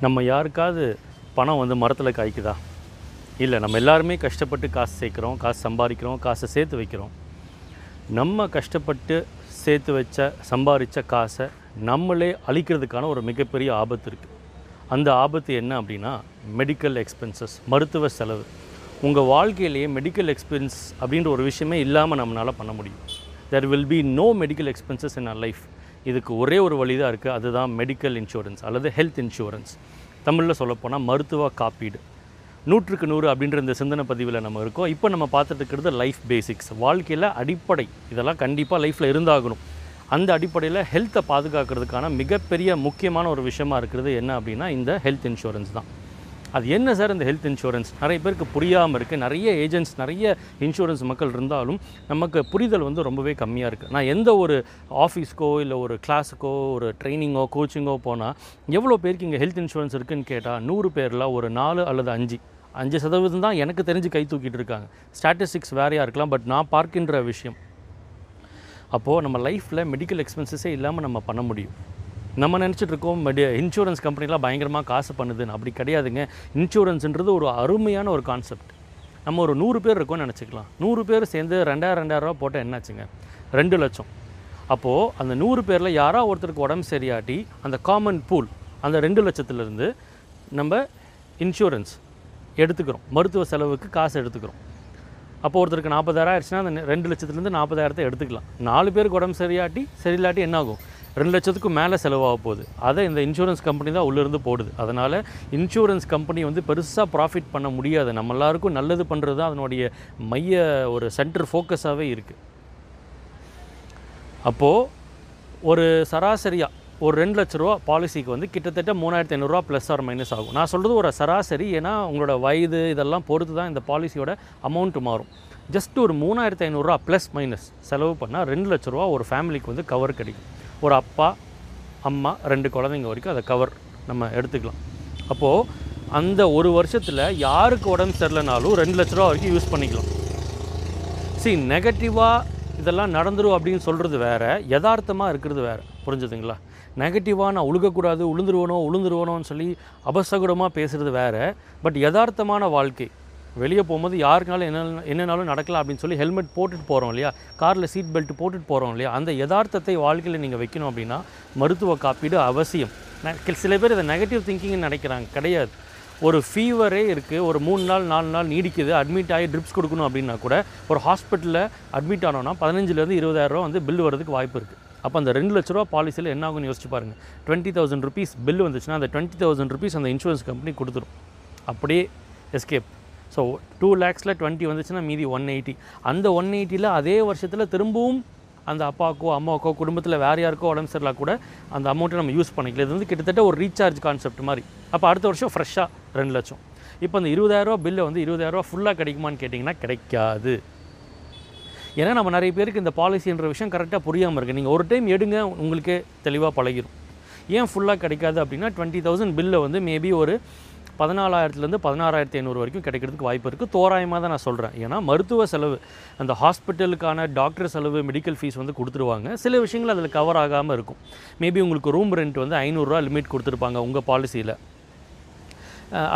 நம்ம யாருக்காவது பணம் வந்து மரத்தில் காய்க்குதா? இல்லை நம்ம எல்லாருமே கஷ்டப்பட்டு காசு சேர்க்குறோம் காசு சம்பாதிக்கிறோம் காசை சேர்த்து வைக்கிறோம். நம்ம கஷ்டப்பட்டு சேர்த்து வச்ச சம்பாதிச்ச காசை நம்மளே அழிக்கிறதுக்கான ஒரு மிகப்பெரிய ஆபத்து இருக்குது அந்த ஆபத்து என்ன அப்படின்னா மெடிக்கல் எக்ஸ்பென்சஸ் மருத்துவ செலவு. உங்கள் வாழ்க்கையிலேயே மெடிக்கல் எக்ஸ்பென்ஸ் அப்படின்ற ஒரு விஷயமே இல்லாமல் நம்மளால் பண்ண முடியும். There will be no medical expenses in a life இதுக்கு ஒரே ஒரு வழி தான் இருக்குது அதுதான் மெடிக்கல் இன்சூரன்ஸ் அல்லது ஹெல்த் இன்சூரன்ஸ் தமிழில் சொல்லப்போனால் மருத்துவ காப்பீடு. நூற்றுக்கு நூறு அப்படின்ற இந்த சிந்தனை பதிவில் நம்ம இருக்கோம். இப்போ நம்ம பார்த்துட்டு இருக்கிறது லைஃப் பேசிக்ஸ் வாழ்க்கையில் அடிப்படை. இதெல்லாம் கண்டிப்பாக லைஃப்பில் இருந்தாகணும். அந்த அடிப்படையில் ஹெல்த்தை பாதுகாக்கிறதுக்கான மிகப்பெரிய முக்கியமான ஒரு விஷயமா இருக்கிறது என்ன அப்படின்னா இந்த ஹெல்த் இன்சூரன்ஸ் தான். அது என்ன சார் இந்த ஹெல்த் இன்சூரன்ஸ் நிறைய பேருக்கு புரியாமல் இருக்குது நிறைய ஏஜென்ட்ஸ் நிறைய இன்சூரன்ஸ் மக்கள் இருந்தாலும் நமக்கு புரிதல் வந்து ரொம்பவே கம்மியாக இருக்குது நான் எந்த ஒரு ஆஃபீஸ்க்கோ இல்லை ஒரு கிளாஸுக்கோ ஒரு ட்ரைனிங்கோ கோச்சிங்கோ போனால் எவ்வளோ பேருக்கு இங்கே ஹெல்த் இன்சூரன்ஸ் இருக்குன்னு கேட்டால் நூறு பேரில் ஒரு நாலு அல்லது அஞ்சு. அஞ்சு சதவீதம் தான் எனக்கு தெரிஞ்சு கை தூக்கிட்டு இருக்காங்க. ஸ்டாட்டிஸ்டிக்ஸ் வேறையாக இருக்கலாம் பட் நான் பார்க்கின்ற விஷயம். அப்போது நம்ம லைஃப்பில் மெடிக்கல் எக்ஸ்பென்சஸே இல்லாமல் நம்ம பண்ண முடியும். நம்ம நினச்சிட்டு இருக்கோம் இன்சூரன்ஸ் கம்பெனிலாம் பயங்கரமாக காசு பண்ணுதுன்னு. அப்படி கிடையாதுங்க. இன்சூரன்ஸுன்றது ஒரு அருமையான ஒரு கான்செப்ட் நம்ம ஒரு நூறு பேர் இருக்கோம்னு நினச்சிக்கலாம். நூறு பேர் சேர்ந்து ரெண்டாயிரம் ரெண்டாயிரம் ரூபா போட்டால் என்னாச்சுங்க? ரெண்டு லட்சம். அப்போது அந்த நூறு பேரில் யாரோ ஒருத்தருக்கு உடம்பு சரியாட்டி அந்த காமன் பூல் அந்த ரெண்டு லட்சத்துலேருந்து நம்ம இன்சூரன்ஸ் எடுத்துக்கிறோம். மருத்துவ செலவுக்கு காசு எடுத்துக்கிறோம். அப்போ ஒருத்தருக்கு நாற்பதாயிரம் ஆயிடுச்சுன்னா அந்த ரெண்டு லட்சத்துலேருந்து நாற்பதாயிரத்தை எடுத்துக்கலாம். நாலு பேருக்கு உடம்பு சரியாட்டி சரியில்லாட்டி என்ன ஆகும் ரெண்டு லட்சத்துக்கும் மேலே செலவாக போகுது. அதை இந்த இன்சூரன்ஸ் கம்பெனி தான் உள்ளேருந்து போடுது. அதனால் இன்சூரன்ஸ் கம்பெனி வந்து பெருசாக ப்ராஃபிட் பண்ண முடியாது. நம்ம எல்லாருக்கும் நல்லது பண்ணுறது தான் அதனுடைய மைய ஒரு சென்டர் ஃபோக்கஸாகவே இருக்குது அப்போது ஒரு சராசரியாக ஒரு ரெண்டு லட்ச ரூபா பாலிசிக்கு வந்து கிட்டத்தட்ட மூணாயிரத்தி ஐநூறுரூவா ப்ளஸ் ஆர் மைனஸ் ஆகும். நான் சொல்கிறது ஒரு சராசரி ஏன்னா உங்களோட வயது இதெல்லாம் பொறுத்து தான் இந்த பாலிசியோட அமௌண்ட் மாறும். ஜஸ்ட் ஒரு மூணாயிரத்தி ஐநூறுரூவா ப்ளஸ் மைனஸ் செலவு பண்ணால் ரெண்டு லட்ச ரூபா ஒரு ஃபேமிலிக்கு வந்து கவர் கிடைக்கும். ஒரு அப்பா அம்மா ரெண்டு குழந்தைங்க வரைக்கும் அதை கவர் நம்ம எடுத்துக்கலாம். அப்போது அந்த ஒரு வருஷத்தில் யாருக்கு உடம்பு சரியில்லைனாலும் ரெண்டு லட்ச ரூபா வரைக்கும் யூஸ் பண்ணிக்கலாம். சரி நெகட்டிவாக இதெல்லாம் நடந்துரும் அப்படின்னு சொல்கிறது வேற யதார்த்தமாக இருக்கிறது வேற. புரிஞ்சுதுங்களா? நெகட்டிவாக நான் உழுகக்கூடாது உளுந்துருவனோ உளுந்துருவனோன்னு சொல்லி அபசகுடமாக பேசுகிறது வேறு பட் யதார்த்தமான வாழ்க்கை. வெளியே போகும்போது யாருனாலும் என்ன என்னனாலும் நடக்கலாம் அப்படின்னு சொல்லி ஹெல்மெட் போட்டுட்டு போகிறோம் இல்லையா? காரில் சீட் பெல்ட் போட்டுட்டு போகிறோம் இல்லையா? அந்த யதார்த்தத்தை வாழ்க்கையில் நீங்கள் வைக்கணும் அப்படின்னா மருத்துவ காப்பீடு அவசியம். சில பேர் இதை நெகட்டிவ் திங்கிங்னு நினைக்கிறாங்க. கிடையாது. ஒரு ஃபீவரே இருக்குது ஒரு மூணு நாள் நாலு நாள் நீடிக்குது. அட்மிட் ஆகி ட்ரிப்ஸ் கொடுக்கணும் அப்படின்னா கூட ஒரு ஹாஸ்பிட்டலில் அட்மிட் ஆனோன்னா பதினஞ்சுலேருந்து இருபதாயிரரூவா வந்து பில் வரதுக்கு வாய்ப்பு இருக்குது அப்போ அந்த ரெண்டு லட்ச ரூபா பாலிசியில் என்ன ஆகும்னு யோசிச்சு பாருங்கள் டுவெண்ட்டி தௌசண்ட் ருபீஸ் பில் வந்துச்சுன்னா அந்த டுவெண்ட்டி தௌசண்ட் ருபீஸ் அந்த இன்சூரன்ஸ் கம்பெனி கொடுத்துரும். அப்படியே எஸ்கேப் ஸோ டூ லேக்ஸில் டுவெண்ட்டி வந்துச்சுன்னா மீதி ஒன் எயிட்டி அந்த ஒன் எயிட்டியில் அதே வருஷத்தில் திரும்பவும் அந்த அப்பாவுக்கோ அம்மாவுக்கோ குடும்பத்தில் வேறு யாருக்கோ உடம்பு சரியில்லா கூட அந்த அமௌண்ட்டை நம்ம யூஸ் பண்ணிக்கலாம். இது வந்து கிட்டத்தட்ட ஒரு ரீசார்ஜ் கான்செப்ட் மாதிரி. அப்போ அடுத்த வருஷம் ஃப்ரெஷ்ஷாக ரெண்டு லட்சம். இப்போ அந்த இருபதாயிரரூவா பில்லை வந்து இருபதாயிரரூவா ஃபுல்லாக கிடைக்குமான்னு கேட்டிங்கன்னா கிடைக்காது. ஏன்னா நம்ம நிறைய பேருக்கு இந்த பாலிசின்ற விஷயம் கரெக்டாக புரியாமல் இருக்குது நீங்கள் ஒரு டைம் எடுங்க உங்களுக்கே தெளிவாக பழகிடும் ஏன் ஃபுல்லாக கிடைக்காது அப்படின்னா டுவெண்ட்டி தௌசண்ட் பில்லை வந்து மேபி ஒரு பதினாலாயிரத்துலேருந்து பதினாறாயிரத்தி ஐநூறு வரைக்கும் கிடைக்கிறதுக்கு வாய்ப்பு இருக்குது. தோராயமாக தான் நான் சொல்கிறேன். ஏன்னா மருத்துவ செலவு அந்த ஹாஸ்பிட்டலுக்கான டாக்டர் செலவு மெடிக்கல் ஃபீஸ் வந்து கொடுத்துருவாங்க. சில விஷயங்கள் அதில் கவர் ஆகாமல் இருக்கும். மேபி உங்களுக்கு ரூம் ரெண்ட் வந்து ஐநூறுரூவா லிமிட் கொடுத்துருப்பாங்க உங்கள் பாலிசியில்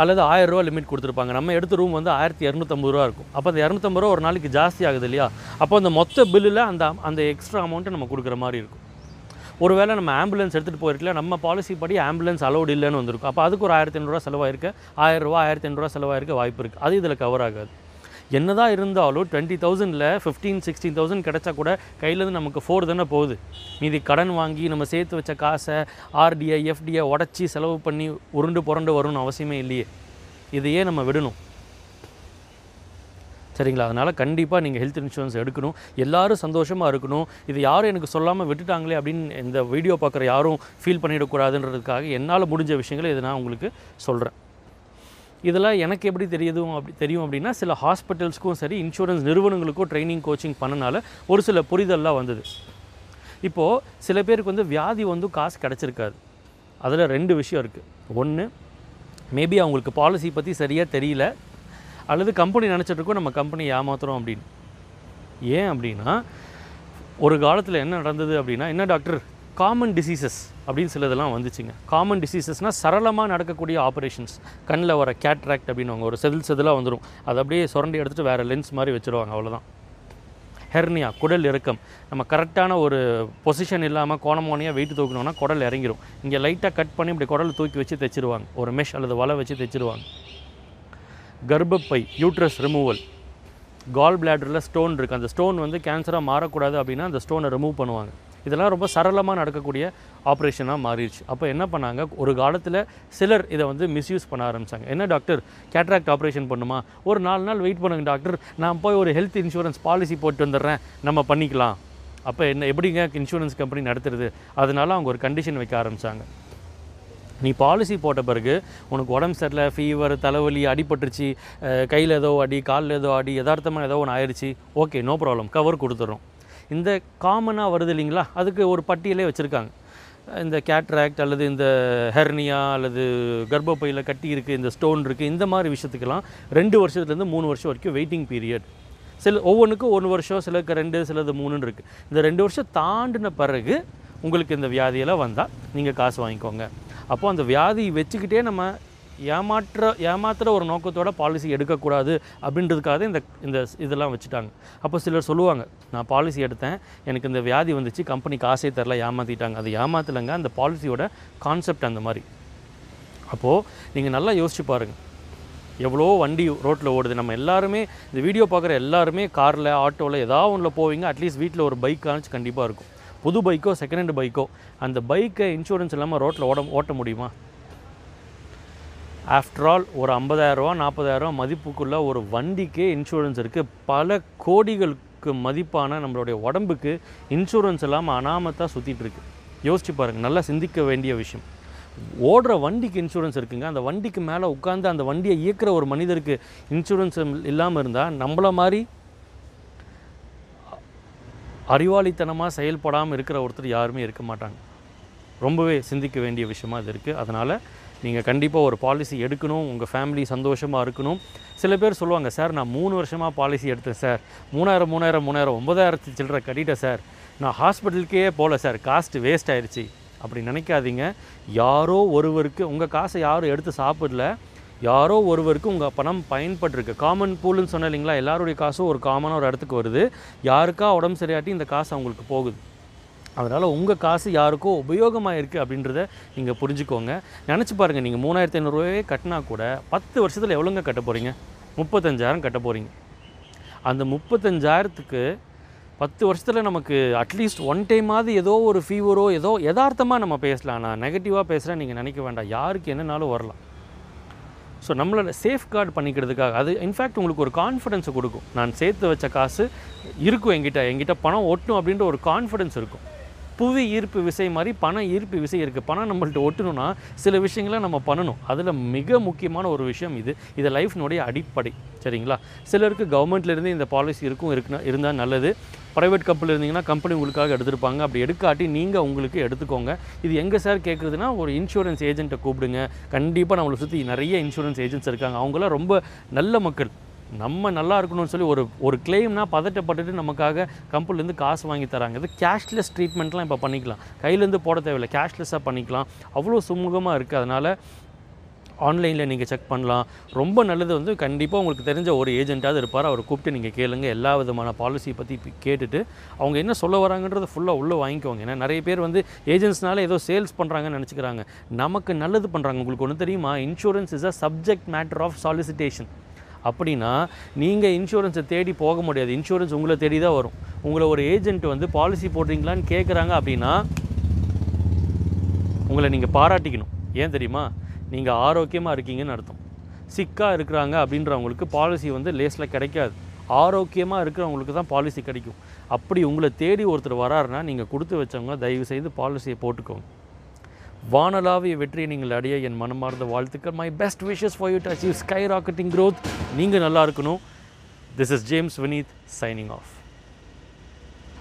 அல்லது ஆயிரம் ரூபா லிமிட் கொடுத்துருப்பாங்க. நம்ம எடுத்த ரூம் வந்து ஆயிரத்தி இரநூத்தம்பது ரூபா இருக்கும். அப்போ அந்த இரநூத்தம்பது ரூபா ஒரு நாளைக்கு ஜாஸ்தி ஆகுது இல்லையா? அப்போ அந்த மொத்த பில்லில் அந்த அந்த எக்ஸ்ட்ரா அமௌண்ட்டை நம்ம கொடுக்குற மாதிரி இருக்கும். ஒருவேளை நம்ம ஆம்புலன்ஸ் எடுத்துகிட்டு போயிருக்கல நம்ம பாலிசி படி ஆம்புலன்ஸ் அலௌட் இல்லைன்னு வந்திருக்கும். அப்போ அதுக்கு ஒரு ஆயிரத்தி ஐநூறுரூவா செலவாயிருக்கு. ஆயிரம் ரூபா ஆயிரத்தி ஐநூறுரூவா செலவாயிருக்க வாய்ப்பு இருக்குது அது இதில் கவர் ஆகாது. என்னதான் இருந்தாலும் டுவெண்ட்டி தௌசண்டில் ஃபிஃப்டீன் சிக்ஸ்டீன் தௌசண்ட் கிடைச்சா கூட கையிலேருந்து நமக்கு ஃபோர் தானே போகுது. மீதி கடன் வாங்கி நம்ம சேர்த்து வச்ச காசை ஆர்டிஐ எஃப்டிஐ உடச்சி செலவு பண்ணி உருண்டு புரண்டு வரும்னு அவசியமே இல்லையே. இதையே நம்ம விடணும். சரிங்களா? அதனால் கண்டிப்பாக நீங்கள் ஹெல்த் இன்சூரன்ஸ் எடுக்கணும். எல்லோரும் சந்தோஷமாக இருக்கணும். இது யாரும் எனக்கு சொல்லாமல் விட்டுட்டாங்களே அப்படின்னு இந்த வீடியோ பார்க்குற யாரும் ஃபீல் பண்ணிடக்கூடாதுன்றதுக்காக என்னால் முடிஞ்ச விஷயங்களை இதை நான் உங்களுக்கு சொல்கிறேன் இதெல்லாம் எனக்கு எப்படி தெரியுதும் அப்படி தெரியும் அப்படின்னா சில ஹாஸ்பிட்டல்ஸ்க்கும் சரி இன்சூரன்ஸ் நிறுவனங்களுக்கும் ட்ரைனிங் கோச்சிங் பண்ணனால ஒரு சில புரிதல்லாம் வந்தது. இப்போது சில பேருக்கு வந்து வியாதி வந்து காசு கிடச்சிருக்காது. அதில் ரெண்டு விஷயம் இருக்குது ஒன்று மேபி அவங்களுக்கு பாலிசி பற்றி சரியாக தெரியல. அல்லது கம்பெனி நினச்சிட்டு நம்ம கம்பெனி ஏமாத்துறோம் அப்படின்னு. ஏன் அப்படின்னா ஒரு காலத்தில் என்ன நடந்தது அப்படின்னா என்ன டாக்டர்? காமன் டிசீசஸ் அப்படின்னு சிலதெல்லாம் வந்துச்சுங்க. காமன் டிசீசஸ்னால் சரளமாக நடக்கக்கூடிய ஆப்ரேஷன்ஸ் கண்ணில் வர கேட்ராக்ட் அப்படின்னு ஒரு செதில் செதிலாக வந்துடும் அதை அப்படியே சுரண்டி எடுத்துகிட்டு வேறு லென்ஸ் மாதிரி வச்சுருவாங்க அவ்வளோதான் ஹெர்னியா குடல் இறக்கம். நம்ம கரெக்டான ஒரு பொசிஷன் இல்லாமல் கோணமோனியாக வெயிட் தூக்கணும்னா குடல் இறங்கிரும். இங்கே லைட்டாக கட் பண்ணி இப்படி குடல் தூக்கி வச்சு தைச்சிருவாங்க. ஒரு மெஷ் அல்லது வலை வச்சு தைச்சிருவாங்க. கர்ப்பப்பை யூட்ரஸ் ரிமூவல் கால் பிளாடரில் ஸ்டோன் இருக்குது அந்த ஸ்டோன் வந்து கேன்சராக மாறக்கூடாது அப்படின்னா அந்த ஸ்டோனை ரிமூவ் பண்ணுவாங்க. இதெல்லாம் ரொம்ப சரளமாக நடக்கக்கூடிய ஆப்ரேஷனாக மாறிடுச்சு. அப்போ என்ன பண்ணாங்க? ஒரு காலத்தில் சிலர் இதை வந்து மிஸ்யூஸ் பண்ண ஆரம்பிச்சாங்க. என்ன டாக்டர் கேட்ராக்ட் ஆப்ரேஷன் பண்ணுமா? ஒரு நாலு நாள் வெயிட் பண்ணுங்க டாக்டர் நான் போய் ஒரு ஹெல்த் இன்சூரன்ஸ் பாலிசி போட்டு வந்துடுறேன். நம்ம பண்ணிக்கலாம். அப்போ என்ன எப்படிங்க இன்சூரன்ஸ் கம்பெனி நடத்துறது? அதனால அவங்க ஒரு கண்டிஷன் வைக்க ஆரம்பித்தாங்க நீ பாலிசி போட்ட பிறகு உனக்கு உடம்பு சரியில்லை ஃபீவர் தலைவலி அடிபட்டுருச்சு கையில் ஏதோ அடி காலில் ஏதோ அடி யதார்த்தமாக ஏதோ ஒன்று ஆயிடுச்சு ஓகே நோ ப்ராப்ளம் கவர் கொடுத்துட்றோம். இந்த காமனாக வருது இல்லைங்களா? அதுக்கு ஒரு பட்டியலே வச்சுருக்காங்க. இந்த கேட்ராக்ட் அல்லது இந்த ஹெர்னியா அல்லது கர்ப்பப்பையில் கட்டி இருக்குது இந்த ஸ்டோன் இருக்குது இந்த மாதிரி விஷயத்துக்கெல்லாம் ரெண்டு வருஷத்துலேருந்து மூணு வருஷம் வரைக்கும் வெயிட்டிங் பீரியட் சில ஒவ்வொன்றுக்கும் ஒரு வருஷம் சிலருக்கு ரெண்டு சிலது மூணுன்னு இருக்குது இந்த ரெண்டு வருஷம் தாண்டின பிறகு உங்களுக்கு இந்த வியாதியெல்லாம் வந்தால் நீங்கள் காசு வாங்கிக்கோங்க. அப்போது அந்த வியாதி வச்சுக்கிட்டே நம்ம ஏமாற்ற ஏமாத்துகிற ஒரு நோக்கத்தோட பாலிசி எடுக்கக்கூடாது அப்படின்றதுக்காக இந்த இந்த இதெல்லாம் வச்சுட்டாங்க. அப்போ சிலர் சொல்லுவாங்க நான் பாலிசி எடுத்தேன் எனக்கு இந்த வியாதி வந்துச்சு கம்பெனி காசே தரல ஏமாற்றிட்டாங்க அது ஏமாத்தலைங்க அந்த பாலிசியோட கான்செப்ட் அந்த மாதிரி. அப்போது நீங்கள் நல்லா யோசிச்சு பாருங்கள் எவ்வளோ வண்டி ரோட்டில் ஓடுது. நம்ம எல்லாருமே இந்த வீடியோ பார்க்குற எல்லாருமே காரில் ஆட்டோவில் ஏதாவது ஒன்றில் போவீங்க அட்லீஸ்ட் வீட்டில் ஒரு பைக் காணிச்சு கண்டிப்பாக இருக்கும். புது பைக்கோ செகண்ட் ஹேண்ட் பைக்கோ அந்த பைக்கை இன்சூரன்ஸ் இல்லாமல் ரோட்டில் ஓட ஓட்ட முடியுமா? ஆஃப்டர் ஆல் ஒரு ஐம்பதாயிரரூவா நாற்பதாயிரரூவா மதிப்புக்குள்ள ஒரு வண்டிக்கே இன்சூரன்ஸ் இருக்குது பல கோடிகளுக்கு மதிப்பான நம்மளுடைய உடம்புக்கு இன்சூரன்ஸ் இல்லாமல் அனாமத்தாக சுற்றிட்டுருக்கு யோசிச்சு பாருங்கள் நல்லா சிந்திக்க வேண்டிய விஷயம். ஓடுற வண்டிக்கு இன்சூரன்ஸ் இருக்குங்க. அந்த வண்டிக்கு மேலே உட்காந்து அந்த வண்டியை இயக்குற ஒரு மனிதருக்கு இன்சூரன்ஸ் இல்லாமல் இருந்தால் நம்மள மாதிரி அறிவாளித்தனமாக செயல்படாமல் இருக்கிற ஒருத்தர் யாருமே இருக்க மாட்டாங்க. ரொம்பவே சிந்திக்க வேண்டிய விஷயமா இது இருக்குது அதனால் நீங்கள் கண்டிப்பாக ஒரு பாலிசி எடுக்கணும். உங்கள் ஃபேமிலி சந்தோஷமாக இருக்கணும். சில பேர் சொல்லுவாங்க சார் நான் மூணு வருஷமாக பாலிசி எடுத்தேன் சார். மூணாயிரம் மூணாயிரம் மூணாயிரம் ஒன்பதாயிரத்து சில்லற கட்டிட்டேன் சார். நான் ஹாஸ்பிட்டலுக்கே போகல சார். காஸ்ட்டு வேஸ்ட் ஆயிடுச்சு அப்படி நினைக்காதீங்க. யாரோ ஒருவருக்கு உங்கள் காசை யாரும் எடுத்து சாப்பிடல. யாரோ ஒருவருக்கு உங்கள் பணம் பயன்பட்டிருக்கு. காமன் பூல்னு சொன்ன இல்லைங்களா? எல்லாருடைய காசும் ஒரு காமனாக ஒரு இடத்துக்கு வருது. யாருக்கா உடம்பு சரியாட்டி இந்த காசு அவங்களுக்கு போகுது. அதனால் உங்கள் காசு யாருக்கோ உபயோகமாக இருக்குது அப்படின்றத நீங்கள் புரிஞ்சுக்கோங்க. நினச்சி பாருங்கள் நீங்கள் மூணாயிரத்தி ஐநூறுரூவாயே கட்டினா கூட பத்து வருஷத்தில் எவ்வளோங்க கட்ட போகிறீங்க முப்பத்தஞ்சாயிரம் கட்ட போகிறீங்க அந்த முப்பத்தஞ்சாயிரத்துக்கு பத்து வருஷத்தில் நமக்கு அட்லீஸ்ட் ஒன் டைமாவது ஏதோ ஒரு ஃபீவரோ ஏதோ யதார்த்தமாக நம்ம பேசலாம். நான் நெகட்டிவாக பேசுகிறேன் நீங்கள் நினைக்க வேண்டாம். யாருக்கு என்னன்னாலும் வரலாம். ஸோ நம்மளோட சேஃப்கார்டு பண்ணிக்கிறதுக்காக அது இன்ஃபேக்ட் உங்களுக்கு ஒரு கான்ஃபிடென்ஸை கொடுக்கும். நான் சேர்த்து வச்ச காசு இருக்கும் எங்கிட்ட எங்கிட்ட பணம் ஒட்டும் அப்படின்ற ஒரு கான்ஃபிடென்ஸ் இருக்கும். புவி ஈர்ப்பு விசை மாதிரி பண ஈர்ப்பு விசை இருக்குது பணம் நம்மள்ட்ட ஒட்டணும்னா சில விஷயங்களை நம்ம பண்ணணும். அதில் மிக முக்கியமான ஒரு விஷயம் இது. இது லைஃப்னுடைய அடிப்படை. சரிங்களா? சிலருக்கு கவர்மெண்ட்லேருந்து இந்த பாலிசி இருக்கும் இருக்குன்னா இருந்தால் நல்லது. ப்ரைவேட் கம்பெனியில் இருந்தீங்கன்னா கம்பெனி உங்களுக்காக எடுத்திருப்பாங்க. அப்படி எடுக்காட்டி நீங்கள் உங்களுக்கு எடுத்துக்கோங்க. இது எங்கே சார் கேட்குறதுனா ஒரு இன்சூரன்ஸ் ஏஜென்ட்டை கூப்பிடுங்க. கண்டிப்பாக நம்மளை சுற்றி நிறைய இன்சூரன்ஸ் ஏஜென்ட்ஸ் இருக்காங்க. அவங்களாம் ரொம்ப நல்ல மக்கள். நம்ம நல்லா இருக்கணும்னு சொல்லி ஒரு ஒரு கிளைம்னா பதட்டப்பட்டுட்டு நமக்காக கம்பெனிலேருந்து காசு வாங்கி தராங்க. இது கேஷ்லெஸ் ட்ரீட்மெண்ட்லாம் இப்போ பண்ணிக்கலாம். கையிலேருந்து போட தேவையில்லை. கேஷ்லெஸ்ஸாக பண்ணிக்கலாம். அவ்வளோ சுமூகமாக இருக்குது அதனால் ஆன்லைனில் நீங்கள் செக் பண்ணலாம். ரொம்ப நல்லது வந்து கண்டிப்பாக உங்களுக்கு தெரிஞ்ச ஒரு ஏஜென்ட்டாவது இருப்பார். அவரை கூப்பிட்டு நீங்கள் கேளுங்க. எல்லா விதமான பாலிசியை பற்றி கேட்டுட்டு அவங்க என்ன சொல்ல வராங்கன்றத ஃபுல்லாக உள்ளே வாங்கிக்கோங்க. ஏன்னா நிறைய பேர் வந்து ஏஜென்ட்ஸ்னால ஏதோ சேல்ஸ் பண்ணுறாங்கன்னு நினச்சிக்கிறாங்க. நமக்கு நல்லது பண்ணுறாங்க உங்களுக்கு ஒன்று தெரியுமா? Insurance is a subject matter of solicitation அப்படின்னா நீங்கள் இன்சூரன்ஸை தேடி போக முடியாது. இன்சூரன்ஸ் உங்களை தேடி தான் வரும். உங்களை ஒரு ஏஜென்ட் வந்து பாலிசி போடுறீங்களான்னு கேட்குறாங்க அப்படின்னா உங்களை நீங்கள் பாராட்டிக்கணும். ஏன் தெரியுமா? நீங்கள் ஆரோக்கியமாக இருக்கீங்கன்னு அர்த்தம். சிக்காக இருக்கிறாங்க அப்படின்றவங்களுக்கு பாலிசி வந்து லேஸில் கிடைக்காது. ஆரோக்கியமாக இருக்கிறவங்களுக்கு தான் பாலிசி கிடைக்கும். அப்படி உங்களை தேடி ஒருத்தர் வராருன்னா நீங்கள் கொடுத்து வச்சவங்க தயவு செய்து பாலிசியை போட்டுக்கோங்க. வானலாவிய வெற்றியை நீங்கள் அடைய என் மனமார்ந்த வாழ்த்துக்கள். My best wishes for you to achieve sky rocketing growth நீங்கள் நல்லா இருக்கணும். This is James Vineeth signing off